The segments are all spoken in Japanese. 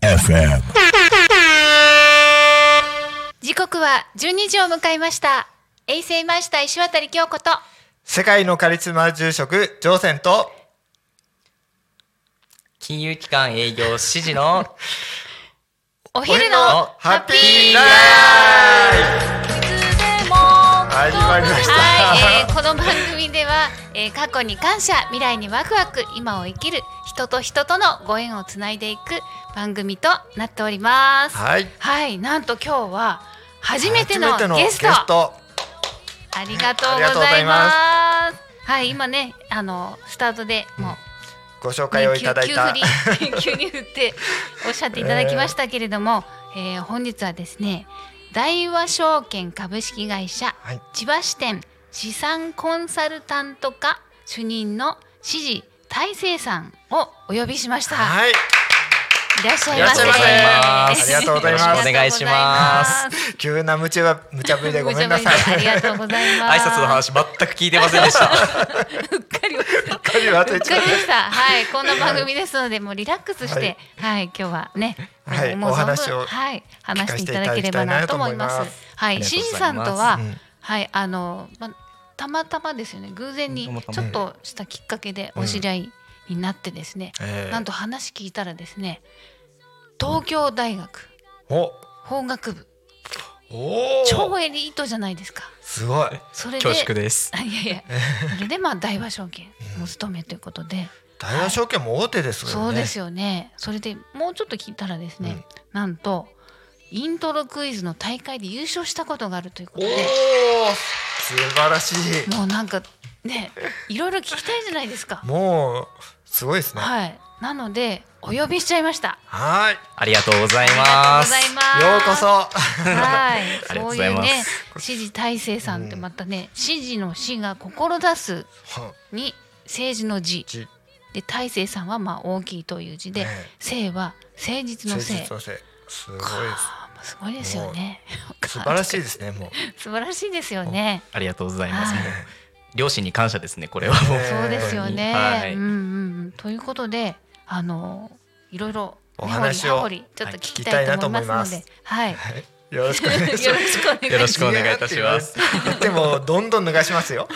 FM 時刻は12時を迎えました。衛星マイスター石渡京子と。世界のカリスマ住職ジョーセンと。金融機関営業7時のお昼のハッピーライいつでも始まりました。はい、えーこの番組では、えー過去に感謝未来にワクワク今を生きる人と人とのご縁をつないでいく番組となっております。はい。はいなんと今日は初めてのゲスト。ありがとうございまます。はい今ねあのスタートでもうご紹介をいただいた、ね急急振り 急に振っておっしゃっていただきましたけれども、えー本日はですね大和証券株式会社、はい千葉支店資産コンサルタント課主任の指示大成さんをお呼びしました。はいいらっしゃいませ。ありがとうございます。お願いします。急な無茶は無茶ぶりでごめんなさい ありがとうございます。挨拶の話全く聞いてませんでした。うっかりうっかり忘れうっちゃっかりでした。はい、こんな番組ですので、もうリラックスして、はい、今日はね、はいもうお話はい、話していただければなと思います。はい、しじうございます。さんとは、うん。はい、あの、またまたまですよね、偶然にちょっとしたきっかけでお知り合いになってですね、ええ。なんと話聞いたらですね、東京大学お。法学部おー。超エリートじゃないですか。すごい。それで恐縮です。いやいや、それでまあ大和証券お勤めということで、大和証券も大手ですよね。そうですよね。それでもうちょっと聞いたらですね、うん。なんとイントロクイズの大会で優勝したことがあるというこおおとで、素晴らしい。もうなんかね、いろいろ聞きたいじゃないですか。もうすごいですね。はい。なのでお呼びしちゃいました。はい。ありがとうございありがとうます。ございます。ようこそ。はい、ありがとうそうございうます。いね、指示大成さんってまたね、指示の指が志すに政治の字。じで大成さんはまあ大きいという字で、ね誠は誠実の誠誠実のせすごいです。ごいですよね。素晴らしいですねもう。素晴らしいですよね。ありがとうございます。はい両親に感謝ですね。これは。もう。ねそうですよね、はい。うんうんうん。ということであのいろいろお話をちょっと聞きたいと思います。ので、はい、はい。よろしくお願いします。よろしくお願いいたします。言ってもどんどん脱がしますよ。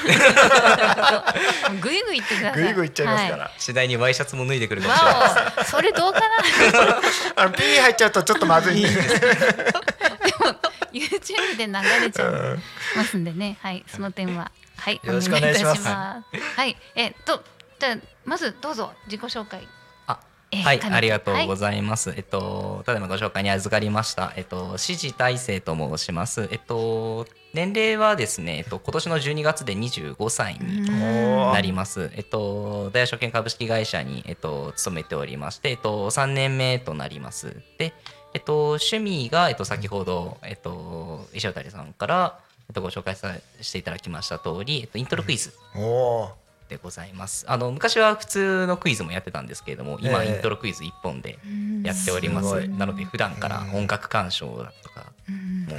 ぐいぐい言ってください。ぐいぐいいっちゃいますから、次第にワイシャツも脱いでくるかもしれない。それどうかな？あのピー入っちゃうとちょっとまずいんで。YouTube で流れちゃいますんでね、はい、その点は、はい、よろしくお願いしますはい、えっと、じゃあまずどうぞ自己紹介。あえーはい、ありがとうございます。えっと、ただいまご紹介に預かりました。えっと、指示大成と申します。えっと、年齢はですね、えっと、今年の12月で25歳になります。えっと、大和証券株式会社に、えっと、勤めておりまして、えっと、3年目となります。で、えっと、趣味が、えっと、先ほど、えっと、石渡さんから、えっと、ご紹介させていただきました通り、えっと、イントロクイズでございます。あの、昔は普通のクイズもやってたんですけれども、今、ええイントロクイズ1本でやっておりますす。ごいなので、普段から音楽鑑賞だとか、もう好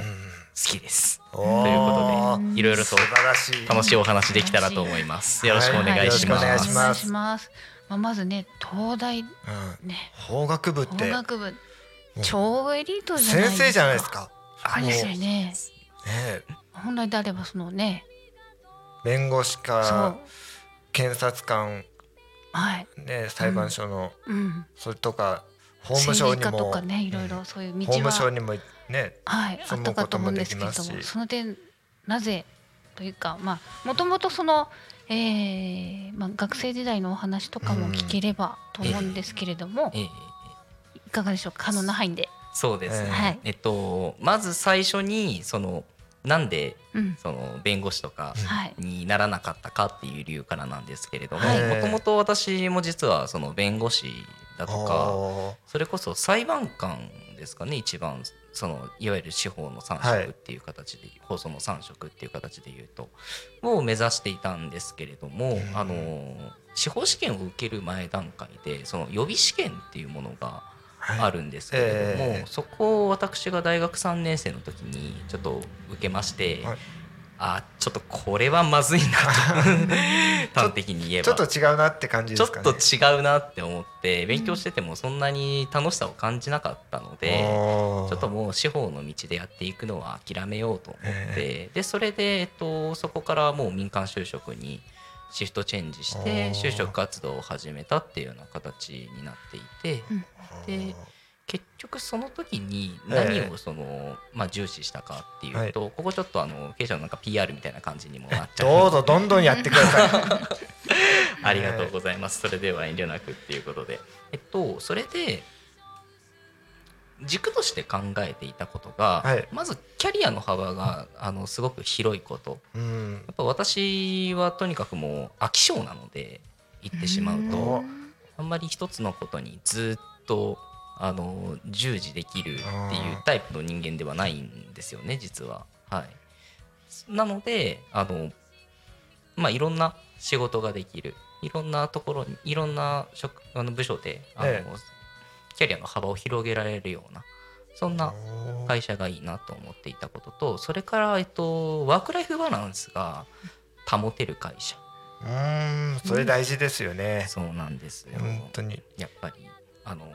きです。おということーで、いろいろと素晴らしい楽しいお話できたらと思います。よろしくお願いしはよろしくお願いします。ますお願いします。まあ、まずね、東大うんね、法学部って法学部。超エリートじゃないですか。先生じゃないです。かそうですよね。ねえ。本来であれば、そのね、弁護士そかう、検察官はい、ね裁判所のうん、それとか法務省にもかね、いろいろそういう道法務省は、にもねはい、あ住むったかと思うんですけれども、こともできますし。その点なぜというか、まあもともとその、えー、まあ学生時代のお話とかも聞ければと思うんですけれども、ええ。いかがでしょうか、可能な範囲で。そうですね。ええはい。えっと、まず最初に、その、なんで、うん、その弁護士とかはい。にならなかったかっていう理由からなんですけれどもはい。もともと私も実はその弁護士だとかそれこそ裁判官ですかね一番そのいわゆる司法の3はい職っていう形で、放送の3職っていう形で言うとを目指していたんですけれども、うん。あの司法試験を受ける前段階でその予備試験っていうものがあるんですけれども、ええ。そこを私が大学3年生の時にちょっと受けまして、はい。あちょっとこれはまずいなと 端的に言えば。ちょっと違うなって感じちょっですかね。と違うなって思って勉強しててもそんなに楽しさを感じなかったので、おー。ちょっともう司法の道でやっていくのは諦めようと思って、え。でそれで、えっと、そこからもう民間就職にシフトチェンジして就職活動を始めたっていうような形になっていて、で結局その時に何をその、まあ、重視したかっていうと、ここちょっとあの経営者のなんか PR みたいな感じにもなっちゃうどうぞどんどんやってください。ありがとうございます。それでは遠慮なくっていうことで。えっと、それで、軸として考えていたことが、はい。まずキャリアの幅があのすごく広いこと。うん。やっぱ私はとにかくもう飽き性なので言ってしまうと。おあんまり一つのことにずっとあの従事できるっていうタイプの人間ではないんですよね実は。はい、なのであの、まあ、いろんな仕事ができる。いろんなところにいろんな職あの部署であの、えキャリアの幅を広げられるようなそんな会社がいいなと思っていたこととそれから、えっと、ワークライフバランスが保てる会社。うーんそれ大事ですよね。そうなんですよ。本当に。やっぱりあの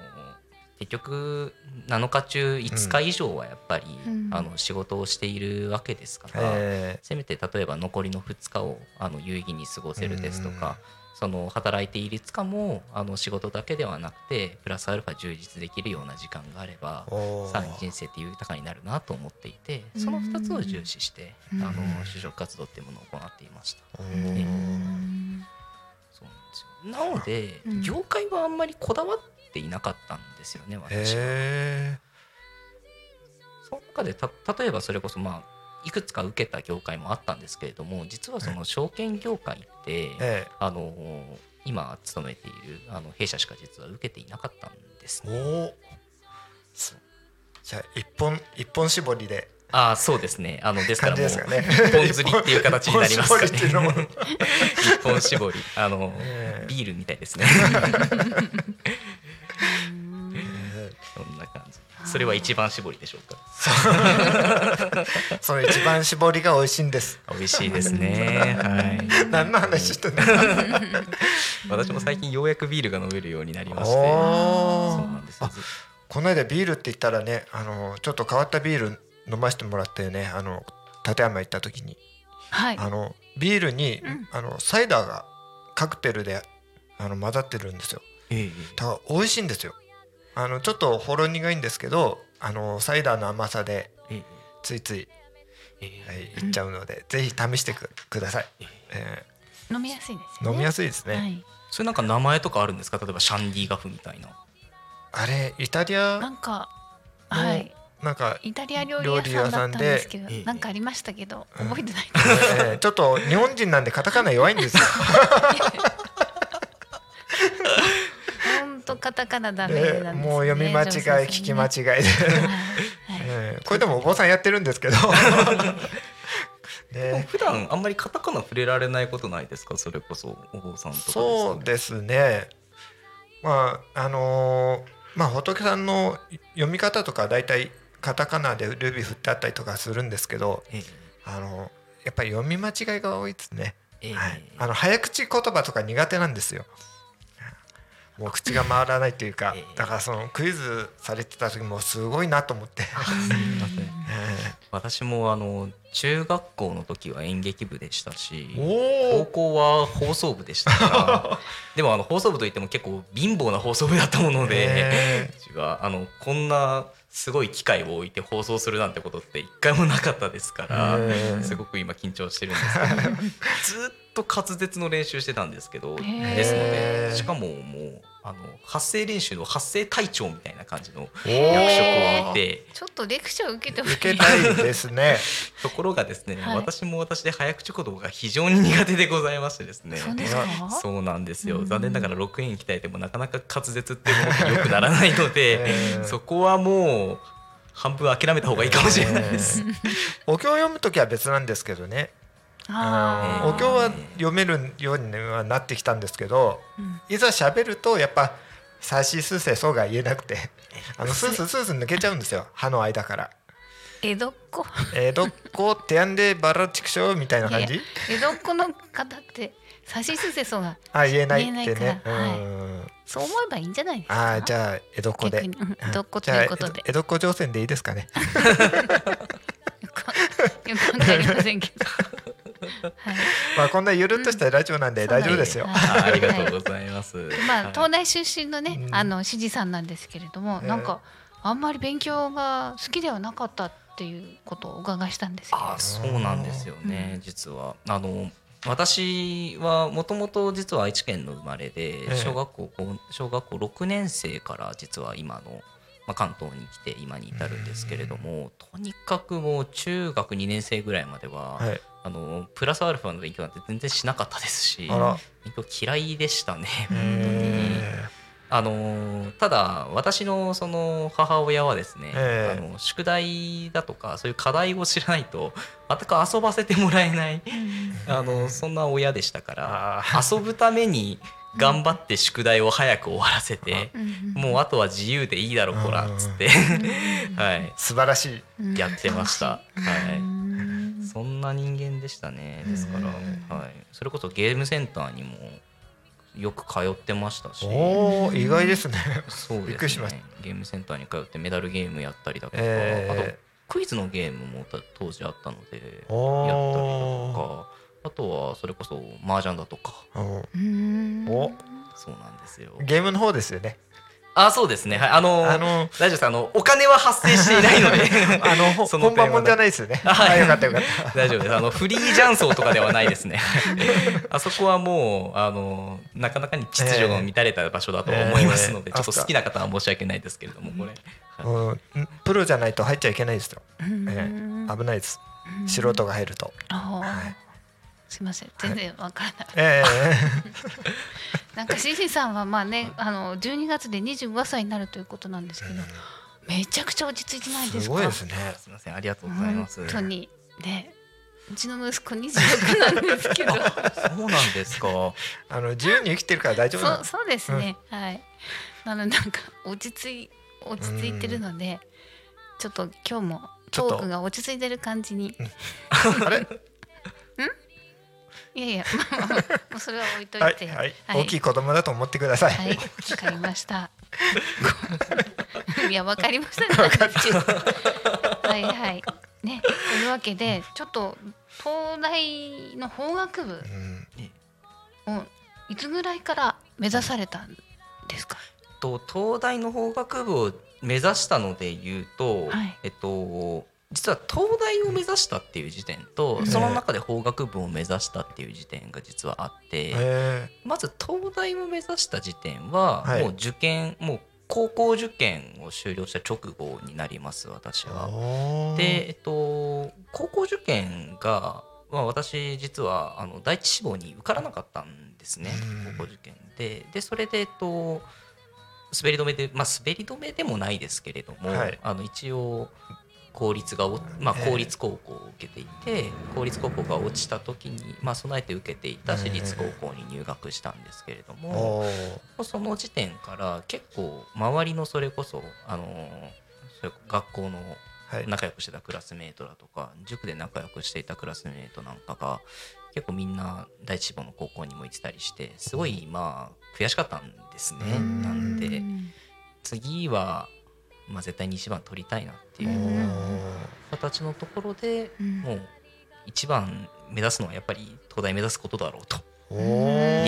結局7日中5日以上はやっぱり、うん。あの仕事をしているわけですから、えせめて例えば残りの2日をあの有意義に過ごせるですとか、その働いている5日もあの仕事だけではなくてプラスアルファ充実できるような時間があれば人生って豊かになるなと思っていてその2つを重視して、うん。あの就職活動っていうものを行っていました。そうなんですよ。なので、うん。業界はあんまりこだわっていなかったんですよね私は。へその中でた例えばそれこそまあいくつか受けた業界もあったんですけれども実はその証券業界って、ーえ。あの今勤めているあの弊社しか実は受けていなかったんですね。ーお。ーじゃあ一本一本絞りで。ああそうですね。あのですから感もうね。一本釣りっていう形になりますかね。一本絞り。あの、ええ。ビールみたいですね。それは一番絞りでしょうか？その一番絞りが美味しいんです美味しいですね。はい。何の話してんの？私も最近ようやくビールが飲めるようになりまして。おそうーなんですよ。この間ビールって言ったらねあのちょっと変わったビール飲ませてもらってねあの立山行った時にはいあのビールに、うんあのサイダーがカクテルであの混ざってるんですよええだから美味しいんですよあのちょっとほろ苦いんですけどあのサイダーの甘さでええついつい、ええはい、いっちゃうので、ぜひ試してくください、え飲みやすいですね。飲みやすいですね、はい。それなんか名前とかあるんですか？例えばシャンディガフみたいな。あれイタリアなんかはい。なんか、イタリア料理屋さんでなんかありましたけどうん。覚えてない。えーちょっと日本人なんでカタカナ弱いんですよ、カタカナダメえなんですねーもう読み間違い聞き間違いで、えーこれでもお坊さんやってるんですけど。ね。普段あんまりカタカナ触れられないことないですか？それこそお坊さんとかですとそうですね。まああのーまあ仏さんの読み方とか大体カタカナでルビ振ってあったりとかするんですけどええ。あのやっぱり読み間違いが多いですね、ええ。はい、あの早口言葉とか苦手なんですよもう口が回らないというかええ。だからそのクイズされてた時もすごいなと思って、私もあの中学校の時は演劇部でしたし高校は放送部でしたから でもあの放送部といっても結構貧乏な放送部だったもので、へうちはあのこんなすごい機械を置いて放送するなんてことって一回もなかったですからすごく今緊張してるんですけど ずっと滑舌の練習してたんですけどですのでしかももうあの発声練習の発声隊長みたいな感じのお役職ーを置いて。ちょっとレクチャー受けてもいい受けたいですね。ところがですね、はい。私も私で早口言葉が非常に苦手でございましてですね。そうですか？そうなんですよ。うん。残念ながら6円鍛えてもなかなか滑舌ってものが良くならないので、えーそこはもう半分諦めた方がいいかもしれないです。お経を読む時は別なんですけどねあお経は読めるようにはなってきたんですけどうん。いざ喋るとやっぱ「さしすせそ」が言えなくて あのスースースースー抜けちゃうんですよ。歯の間から。江戸っ子。江戸っ子てやんでバラチクショーみたいな感じ？江戸っ子の方ってさしすせそがあ言えないってね。うん。そう思えばいいんじゃないですか？あーじゃあ江戸っ子で。江戸っ子ということで。江戸っ子静泉でいいですかね？よくわかりませんけど。はい まあこんなゆるっとしたラジオなんで大丈夫ですよ。あありがとうございます。まあはい東大出身のね、うん。あのしじさんなんですけれども、ええ。なんかあんまり勉強が好きではなかったっていうことをお伺いしたんですけれどあそうなんですよね、実は。あの私はもともと実は愛知県の生まれでえ小学校小学校6年生から実は今の、まあ、関東に来て今に至るんですけれどもとにかくもう中学2年生ぐらいまでは、はいあのプラスアルファの勉強なんて全然しなかったですし勉強嫌いでしたね。えあのただ私のその母親はですね、ええ。あの宿題だとかそういう課題を知らないと全く遊ばせてもらえないあのそんな親でしたから遊ぶために頑張って宿題を早く終わらせて、もうあとは自由でいいだろこらっつって、はい、素晴らしい。やってました。はい。うんそんな人間でしたねですから、はい、それこそゲームセンターにもよく通ってましたし。おお意外ですね。そうですね。びっくりしました。ゲームセンターに通ってメダルゲームやったりだとか、えー。あとクイズのゲームもた当時あったのでやったりとかあとはそれこそ麻雀だとか。おそうなんですよ。ゲームの方ですよねあそうですね。はい。あのあの大丈夫です。あのお金は発生していないので。あのほその本番もんじゃないいですよね。はい。あよかったよかった。大丈夫です。あのフリージャンソーとかではないですね。あそこはもうあのなかなかに秩序が乱れた場所だと思いますので、えーちょっと好きな方は申し訳ないですけれどもこれ、うんプロじゃないと入っちゃいけないですよ、うん。ええ危ないです。素人が入ると。はいすいません。全然わからない、え なんかしじさんはまあねあの12月で25歳になるということなんですけど、めちゃくちゃ落ち着いてないえですか？すごいですね。すみません。ありがとうございます。本当に。ねうちの息子26なんですけど。そうなんですか。あの自由に生きてるから大丈夫そうそうですね、はい。なのでなんか落ち着い落ち着いてるのでちょっと今日もトークが落ち着いてる感じに。あれ？いやいやまあもうそれは置いといて。はいはい。大きい子供だと思ってください、はい、わかりました。いや、わかりました。ね。はいはい。ね、というわけで、ちょっと東大の法学部うん。をいつぐらいから目指されたんですか？と東大の法学部を目指したので言うと、はい。えっと実は東大を目指したっていう時点と、うん。その中で法学部を目指したっていう時点が実はあって、え。まず東大を目指した時点は、はい。もう受験もう高校受験を終了した直後になります私ー。は。で、えっと、高校受験が、まあ、私実はあの第一志望に受からなかったんですねうん。高校受験で。でそれで、えっと、滑り止めで、まあ、滑り止めでもないですけれども、はい。あの一応公立がお、まあ、ええ。公立高校を受けていて、公立高校が落ちた時に、まあ、備えて受けていた私立高校に入学したんですけれども、その時点から結構周りのそれこそあのそれ学校のはい。仲良くしてたクラスメートだとか塾で仲良くしていたクラスメートなんかが結構みんな第一志望の高校にも行ってたりしてすごいまあ悔しかったんですね。うん。なんでうん次は、まあ、絶対に一番取りたいなっていううん形のところでうん。もう一番目指すのはやっぱり東大目指すことだろうと。リ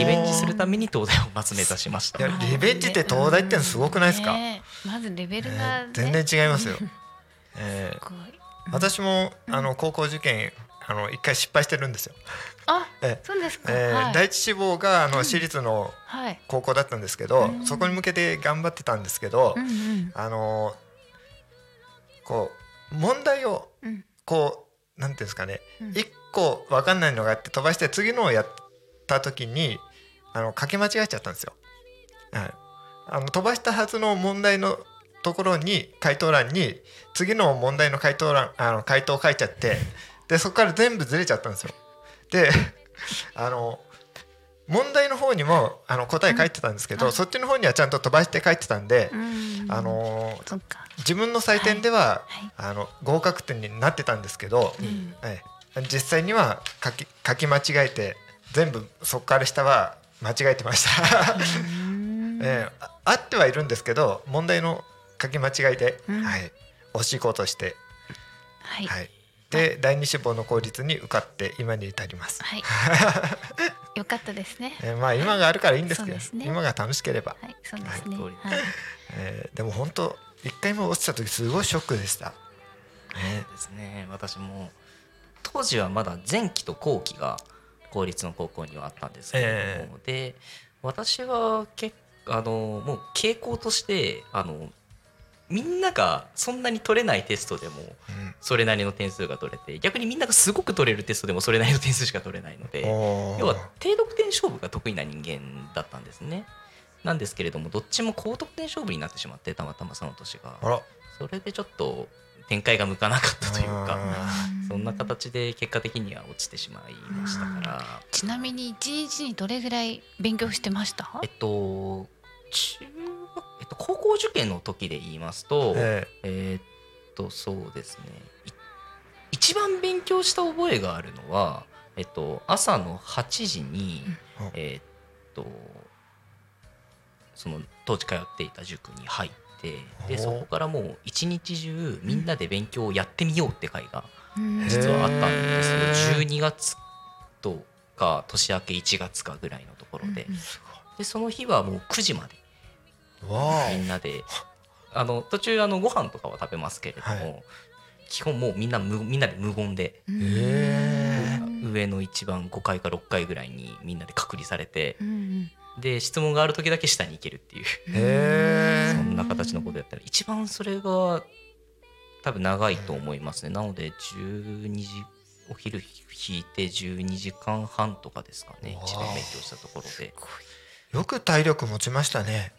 ベンジするために東大をまず目指しました。リベンジって東大ってのすごくないですか、ねまずレベルが、ね。えー全然違いますよ、えー私もあの高校受験あの一回失敗してるんですよ、あ、えそうですか。えーはい。第一志望があの私立のはい。高校だったんですけど、うん。そこに向けて頑張ってたんですけど、うんうん。あのこう問題をうん。こうなんていうんですかねうん。一個分かんないのがあって飛ばして次のをやった時にあの書き間違えちゃったんですよ。はい、あの飛ばしたはずの問題のところに回答欄に次の問題の回答欄あの回答を書いちゃってでそこから全部ずれちゃったんですよ。で あの問題の方にもあの答え書いてたんですけど、うん。そっちの方にはちゃんと飛ばして書いてたんで、うん。あの自分の採点では、はい。あの合格点になってたんですけど、うん。ええ実際には書き書き間違えて全部そこから下は間違えてました、ええああってはいるんですけど問題の書き間違いで、うん。はい、惜しいことして、はい。はい、で第二志望の公立に受かって今に至ります、はい。よかったですね。ええまあ今があるからいいんですけどね。今が楽しければ、はいそうですね。はい。はい。ええでも本当一回も落ちた時すごいショックでした、ねですね。私も当時はまだ前期と後期が公立の高校にはあったんですけれども、で私は結あのもう傾向としてあのみんながそんなに取れないテストでもうん。それなりの点数が取れて逆にみんながすごく取れるテストでもそれなりの点数しか取れないので要は低得点勝負が得意な人間だったんですね。なんですけれどもどっちも高得点勝負になってしまってたまたまその年が。それでちょっと展開が向かなかったというかあそんな形で結果的には落ちてしまいましたから。ちなみに一日にどれぐらい勉強してました？えっと中学えっと高校受験の時で言いますとええ。ーっとそうですね。い一番勉強した覚えがあるのはえっと朝の8時にうん。えーっとその当時通っていた塾に入ってでおそこからもう一日中みんなで勉強をやってみようって会がうん。実はあったんですよ。へー。12月とか年明け1月かぐらいのところで。うんでその日はもう9時までみんなで。あの途中あのご飯とかは食べますけれども、はい。基本もうみんな無みんなで無言で上の一番5階か6階ぐらいにみんなで隔離されてうんで質問がある時だけ下に行けるっていう。そんな形のことやったら一番それが多分長いと思いますね。なので12時お昼引いて12時間半とかですかね。一番勉強したところで。よく体力持ちましたね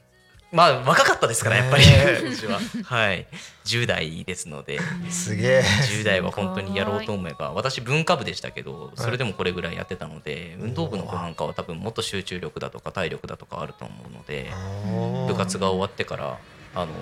まあ若かったですからやっぱり。ねえ。私は。はい。10代ですので。すげえ。10代は本当にやろうと思えば私文化部でしたけどそれでもこれぐらいやってたので運動部の子なんかは多分もっと集中力だとか体力だとかあると思うので部活が終わってからあの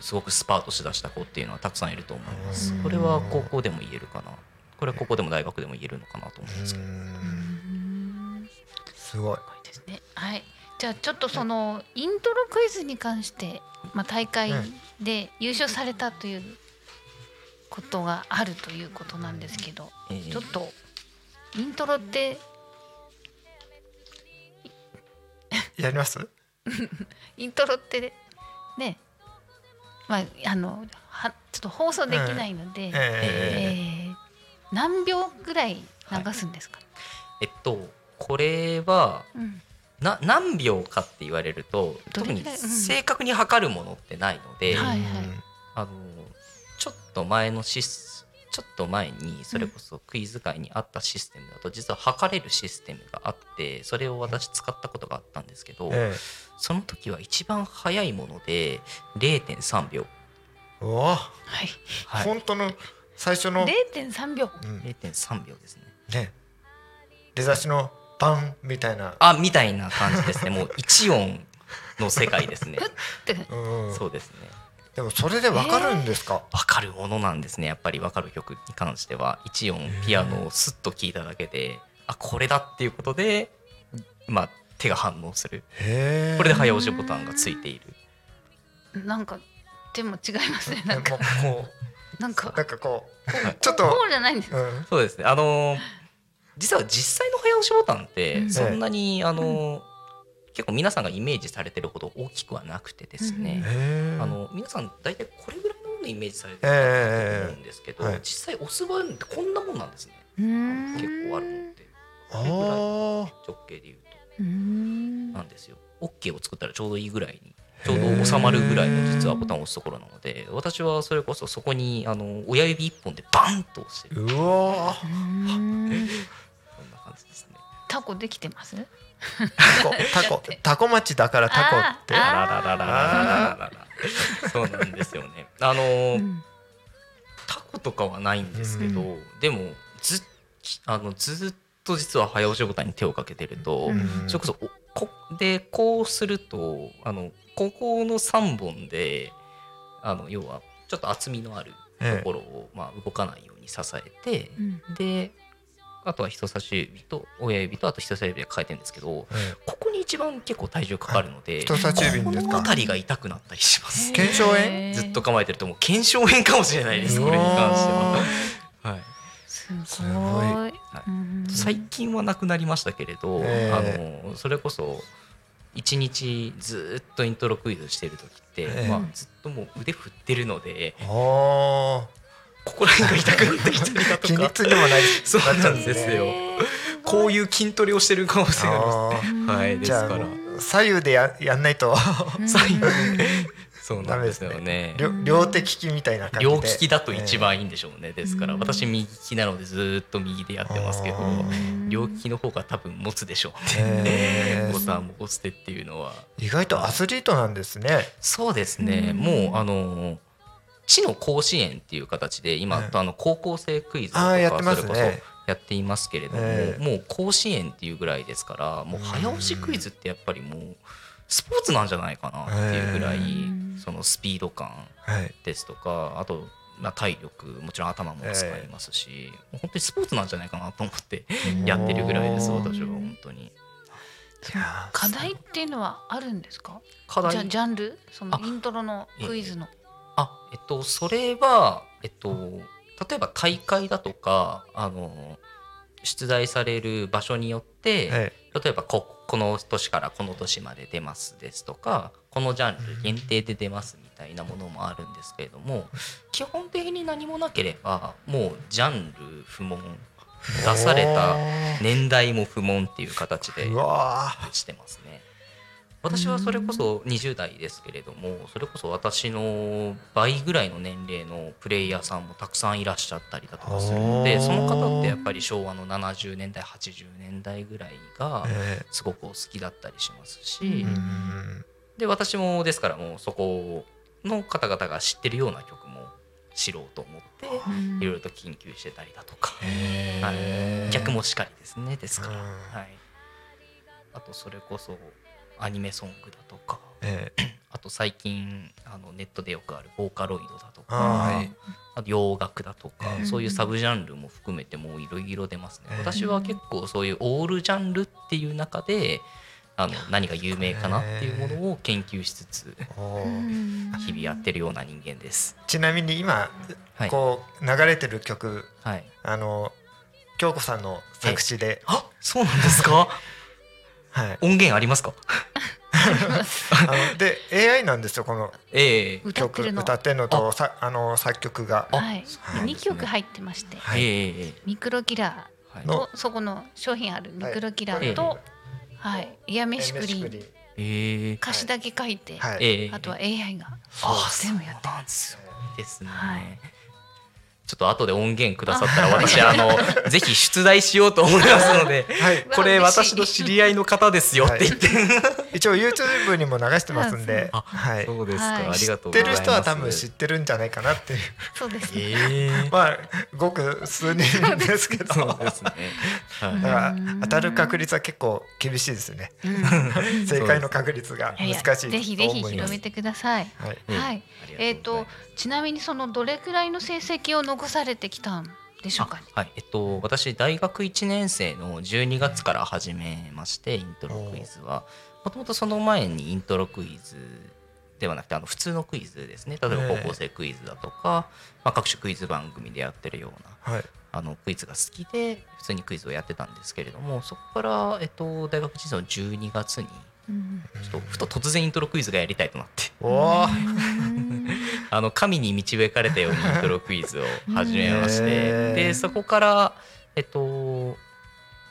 すごくスパートしだした子っていうのはたくさんいると思います。うん。これは高校でも言えるかな。これは高校でも大学でも言えるのかなと思うんうですけど。ん。すごいですね。はい。じゃあちょっとそのイントロクイズに関して、まあ、大会で優勝されたということがあるということなんですけど、えーちょっとイントロってやります？イントロって ね、まああのはちょっと放送できないので、ええ。ー何秒ぐらい流すんですか？えっとこれはうんな何秒かって言われるとど特に正確に測るものってないので、えはいはい。あのちょっと前のシスちょっと前にそれこそクイズ界にあったシステムだと実は測れるシステムがあってそれを私使ったことがあったんですけどえその時は一番早いもので0.3秒、えう。わはい。はい、本当の最初の、0.3秒。う。ん0.3秒ですね。ね。出だしのバンみたいな、あみたいな感じですね。もう一音の世界ですね。そうですね。でもそれでわかるんですか、分かるものなんですね。やっぱり分かる曲に関しては。一音ピアノをスッと聴いただけであこれだっていうことでまあ手が反応する。これで早押しボタンがついている。なんかでも違いますね。ななんんかかもなんか。うなんかこうちょっとこうじゃないんです。うん。そうですね。あのー実は実際の早押しボタンってうん。そんなに、あのー結構皆さんがイメージされてるほど大きくはなくてですね、あの皆さん大体これぐらいのものをイメージされてるええと思うんですけど、はい実際押す場合ってこんなもんなんですね。結構あるのってあこれぐらいー直径で言うと。なんですよ。OK を作ったらちょうどいいぐらいにちょうど収まるぐらいの実はボタンを押すところなので私はそれこそそこにあの親指一本でバンと押してる。うわそんな感じですねタコできてます？タコ。タコ。タコ町だからタコって。あらららららそうなんですよね。あのうん、タコとかはないんですけど、うん、でもずあのずっと実は早押しボタンに手をかけてると、うん、それこそおこでこうするとあのここの3本であの要はちょっと厚みのあるところを、まあ、動かないように支えて、であとは人差し指と親指とあと人差し指で抱えてるんですけどえここに一番結構体重かかるので、人差し指にですか？この辺りが痛くなったりします。腱鞘炎？ずっと構えてるともう腱鞘炎かもしれないですこれに関しては。はい。すごい。すごい。うん最近はなくなりましたけれど、えあのそれこそ一日ずっとイントロクイズしてる時って、ええ。まあ、ずっともう腕振ってるのでここら辺が痛くなってきたりだとか。筋肉痛にもなりそうなっちゃなんですよ。へーこういう筋トレをしてるかもしれないあですうんはいですから。左右でややんないと。左右。うんそうなんですよね。両両手利きみたいな感じで。両利きだと一番いいんでしょうね、ですから。うん私右利きなのでずっと右でやってますけど両利きの方が多分持つでしょうえーねボタンも押してっていうのは。意外とアスリートなんですね。そうですね、うん。もうあの知の甲子園っていう形で今、はいあの高校生クイズとかてますね。それこそやっていますけれども、ええ。もう甲子園っていうぐらいですからもう早押しクイズってやっぱりもうスポーツなんじゃないかなっていうぐらい、ええ。そのスピード感はいですとかあと、まあ、体力もちろん頭も使いますし、もう本当にスポーツなんじゃないかなと思って やってるぐらいです私は本当に。課題っていうのはあるんですか？課題じゃあジャンル？そのあイントロのクイズのあえっとそれはえっと例えば大会だとかあの出題される場所によって、え例えばここの年からこの年まで出ますですとかこのジャンル限定で出ますみたいなものもあるんですけれども基本的に何もなければもうジャンル不問え出された年代も不問っていう形でしてますね。私はそれこそ20代ですけれどもそれこそ私の倍ぐらいの年齢のプレイヤーさんもたくさんいらっしゃったりだとかするのでその方ってやっぱり昭和の70年代80年代ぐらいがすごくお好きだったりしますしで私もですからもうそこの方々が知ってるような曲も知ろうと思っていろいろと研究してたりだとかへはーい。逆もしかりですねですから、うん。はい、あとそれこそアニメソングだとかえー あと最近あのネットでよくあるボーカロイドだとかはい。あと洋楽だとか、ええ。そういうサブジャンルも含めてもういろいろ出ますね、ええ。私は結構そういうオールジャンルっていう中であの何が有名かなっていうものを研究しつつ日々やってるような人間です。ちなみに今はい、こう流れてる曲はい、あの京子さんの作詞で、あそうなんですか？はい、音源ありますか？あので AI なんですよこの。ええ。曲歌ってるの？歌ってるのとさあの作曲が。はい。そうなん二ですね曲入ってまして。はい。ミクロキラはい。ーとそこの商品ある。ミクロキラーとはい。イヤメシクリーン。ええ。歌詞だけ書いてはい。ええ。あとは AI が。あ全部やってですよ。ですね、はいちょっと後で音源くださったら私あのぜひ出題しようと思いますのではい。これ私の知り合いの方ですよって言って、一応 YouTube にも流してますんで、あはい、そうですか、はい。あり知がとうございます。ってる人は多分知ってるんじゃないかなっていう。そうですねええまあごく数人ですけど。そうですね、はい。だから当たる確率は結構厳しいですね。うん。正解の確率が難しいとぜひぜひ広めてください。はい。えっとちなみにそのどれくらいの成績を残されてきたんでしょうか？ねはい。えっと、私大学1年生の12月から始めましてイントロクイズは。もともとその前にイントロクイズではなくてあの普通のクイズですね。例えば高校生クイズだとか、まあ、各種クイズ番組でやってるようなはい。あのクイズが好きで普通にクイズをやってたんですけれどもそこから、えっと、大学1年生の12月にうんちょっとふと突然イントロクイズがやりたいとなって。おおあの神に導かれたようにイントロクイズを始めましへてー。でそこからえっと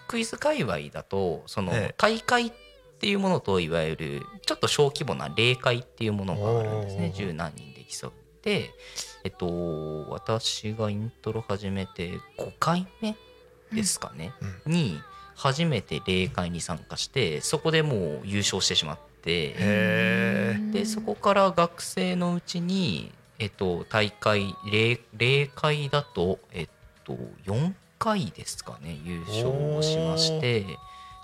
クイズ界隈だとそのええ。大会っていうものといわゆるちょっと小規模な例会っていうものがあるんですね。十何人で競って。えっと私がイントロ始めて5回目ですかね、に初めて例会に参加してそこでもう優勝してしまって。へー。でそこから学生のうちに、えっと、大会例例会だと、えっと、4回ですかね優勝をしまして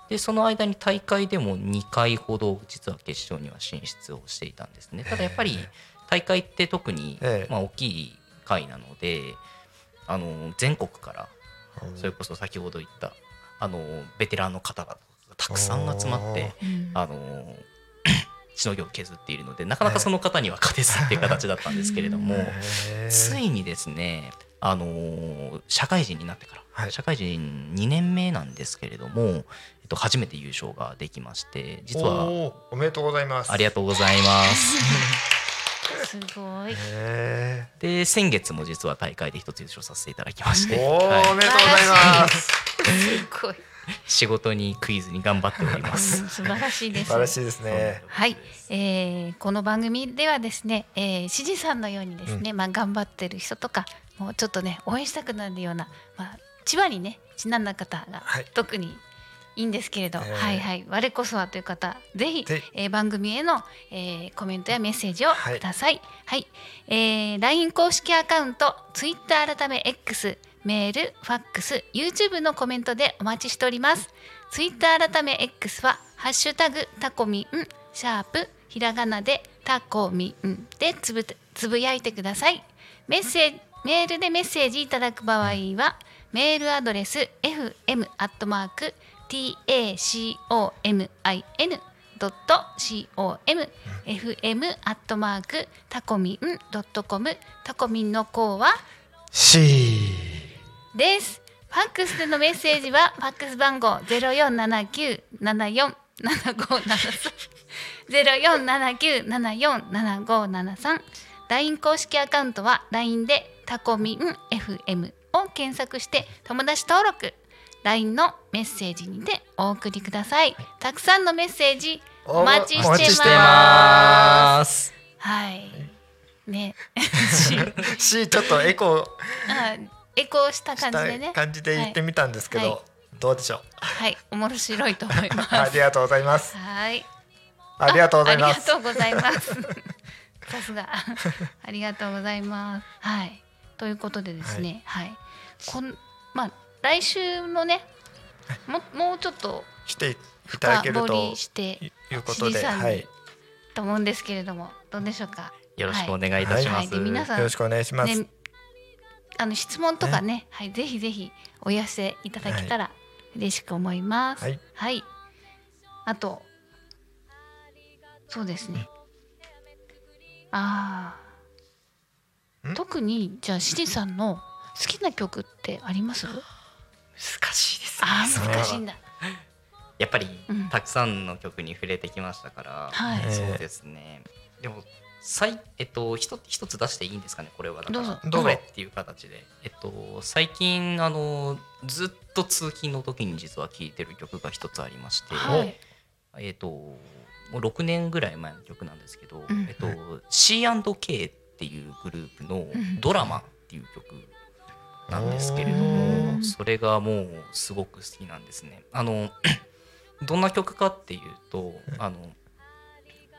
でその間に大会でも2回ほど実は決勝には進出をしていたんですね。ただやっぱり大会って特にええ。まあ大きい会なのであの全国からそれこそ先ほど言ったあのベテランの方々がたくさん集まってうんあのしのぎを削っているのでなかなかその方には勝てずっていう形だったんですけれども、ついにですね、あのー社会人になってから、はい社会人2年目なんですけれども、えっと、初めて優勝ができまして実はおめでとうございますありがとうございます。すごい。へで先月も実は大会で一つ優勝させていただきまして、おめでとうございます すごい。仕事にクイズに頑張っております。素晴らしいです。素晴らしいですね。はい、えーこの番組ではですね、えー、しじさんのようにですね、まあ頑張ってる人とかもうちょっとね応援したくなるような、まあ、千葉にねちなんだ方がはい。特にいいんですけれど、えー。はいはい。我こそはという方ぜひえー番組への、えーコメントやメッセージをはい。ください。はい、えー LINE 公式アカウント Twitter 改め X メール、ファックス、YouTube のコメントでお待ちしております。Twitter 改め X はハッシュタグタコミンシャープひらがなでタコミンでつぶつぶやいてください。メッセージメールでメッセージいただく場合はメールアドレス fm.tacomin.com fm アットマークタコミンドットコムタコミンの項は C です。ファックスでのメッセージはファックス番号ゼロ四七九七四七五七三ゼロ四七九七四七五七三 LINE 公式アカウントは LINE でタコミン FM を検索して友達登録 LINE のメッセージにてお送りください。たくさんのメッセージお待ちしてます。はい。ね。C ちょっとエコー あエコーしたし感じでねた。感じで言ってみたんですけど、はいどうでしょう？はい、面白いと思います。ありがとうございますはい。ありがとうございますあありがとうございます。さすが。ありがとうございます。はい。ということでですね、はい。こんまあ来週のね、ももうちょっとしていただけるとりしていうことで、はい、よと思うんですけれども、どうでしょうか？よろしくお願いいたします。はいで皆さんろしくお願いします。ね、あの質問とかね、はい、ぜひぜひお寄せいただけたら嬉しく思います。はい、あと、そうですね。ああ、ん？特にじゃあしりさんの好きな曲ってあります？難しいですね。あ難しいんだ。やっぱりうんたくさんの曲に触れてきましたから、はいえーそうですね。でも最えっと一つ一つ出していいんですかねこれは。だからどうぞ。どうぞ。これっていう形で。えっと最近あのずっと通勤の時に実は聴いてる曲が一つありまして、はい。えっともう6年ぐらい前の曲なんですけど、うん。えっと C&K っていうグループのん。ドラマっていう曲なんですけれどうも、ん。それがもうすごく好きなんですね。あの どんな曲かっていうとあの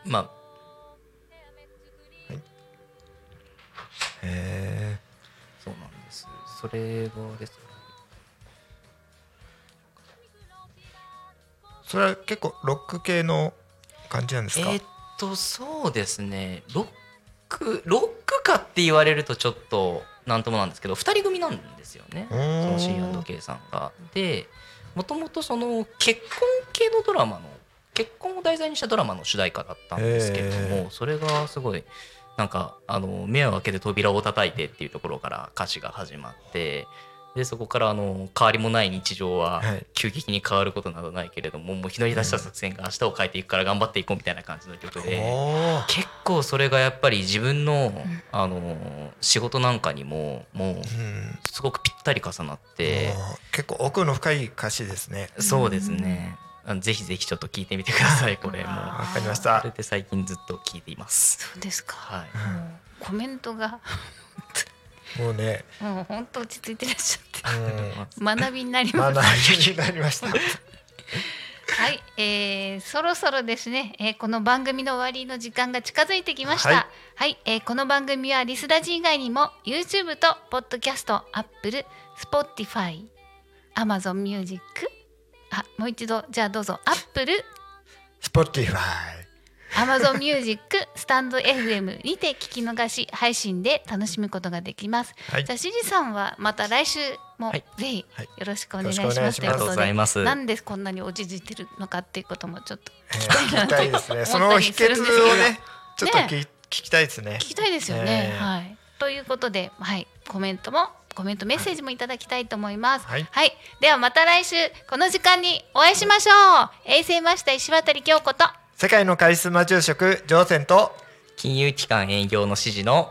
まあへそうなんです。それがですそれは結構ロック系の感じなんですか？えーっとそうですねロックロックかって言われるとちょっとなんともなんですけど2人組なんですよねその C&K さんが。でもともとその結婚系のドラマの結婚を題材にしたドラマの主題歌だったんですけれども、それがすごいなんかあの目を開けて扉を叩いてっていうところから歌詞が始まってでそこからあの変わりもない日常ははい。急激に変わることなどないけれどももうひねり出した作戦が明日を変えていくから頑張っていこうみたいな感じの曲で結構それがやっぱり自分のあの仕事なんかにももううん。すごくぴったり重なって結構奥の深い歌詞ですね。そうですねぜひぜひちょっと聞いてみてください。これも。あわかりました。それ。で最近ずっと聞いています。そうですか。はい。コメントが。もうね、もう本当落ち着いてらっしゃって。うん、学びになります。学びになりました。はい、えー、そろそろですね、えーこの番組の終わりの時間が近づいてきました。ははいい、えーこの番組はリスラジ以外にも YouTube と Podcast、Apple、Spotify、Amazon Music あもう一度。じゃあどうぞ。Apple Spotify Amazon Music スタンド FM にて聞き逃し配信で楽しむことができます。はい。じゃあしじさんはまた来週もはい。ぜひはい。よろしくお願いしよろしくお願ます。ということいしますありがとうございます。なんでこんなに落ち着いてるのかっていうこともちょっとえー聞きたいですね。その秘訣するんですけど。をねちょっと聞,、ね。聞きたいですね。聞きたいですよね。えー。はい。ということで、はい、コメントもコメントメッセージもいただきたいと思います。はいではまた来週この時間にお会いしましょう。衛星マスター石渡京子と世界のカリスマ住職乗船と金融機関営業の指示の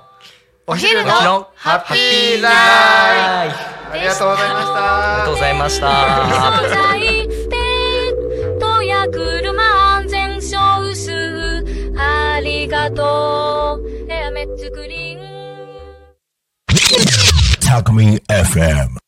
お昼の昼のハッピーライフありがとうございましたありがとうございました。Alchemy FM.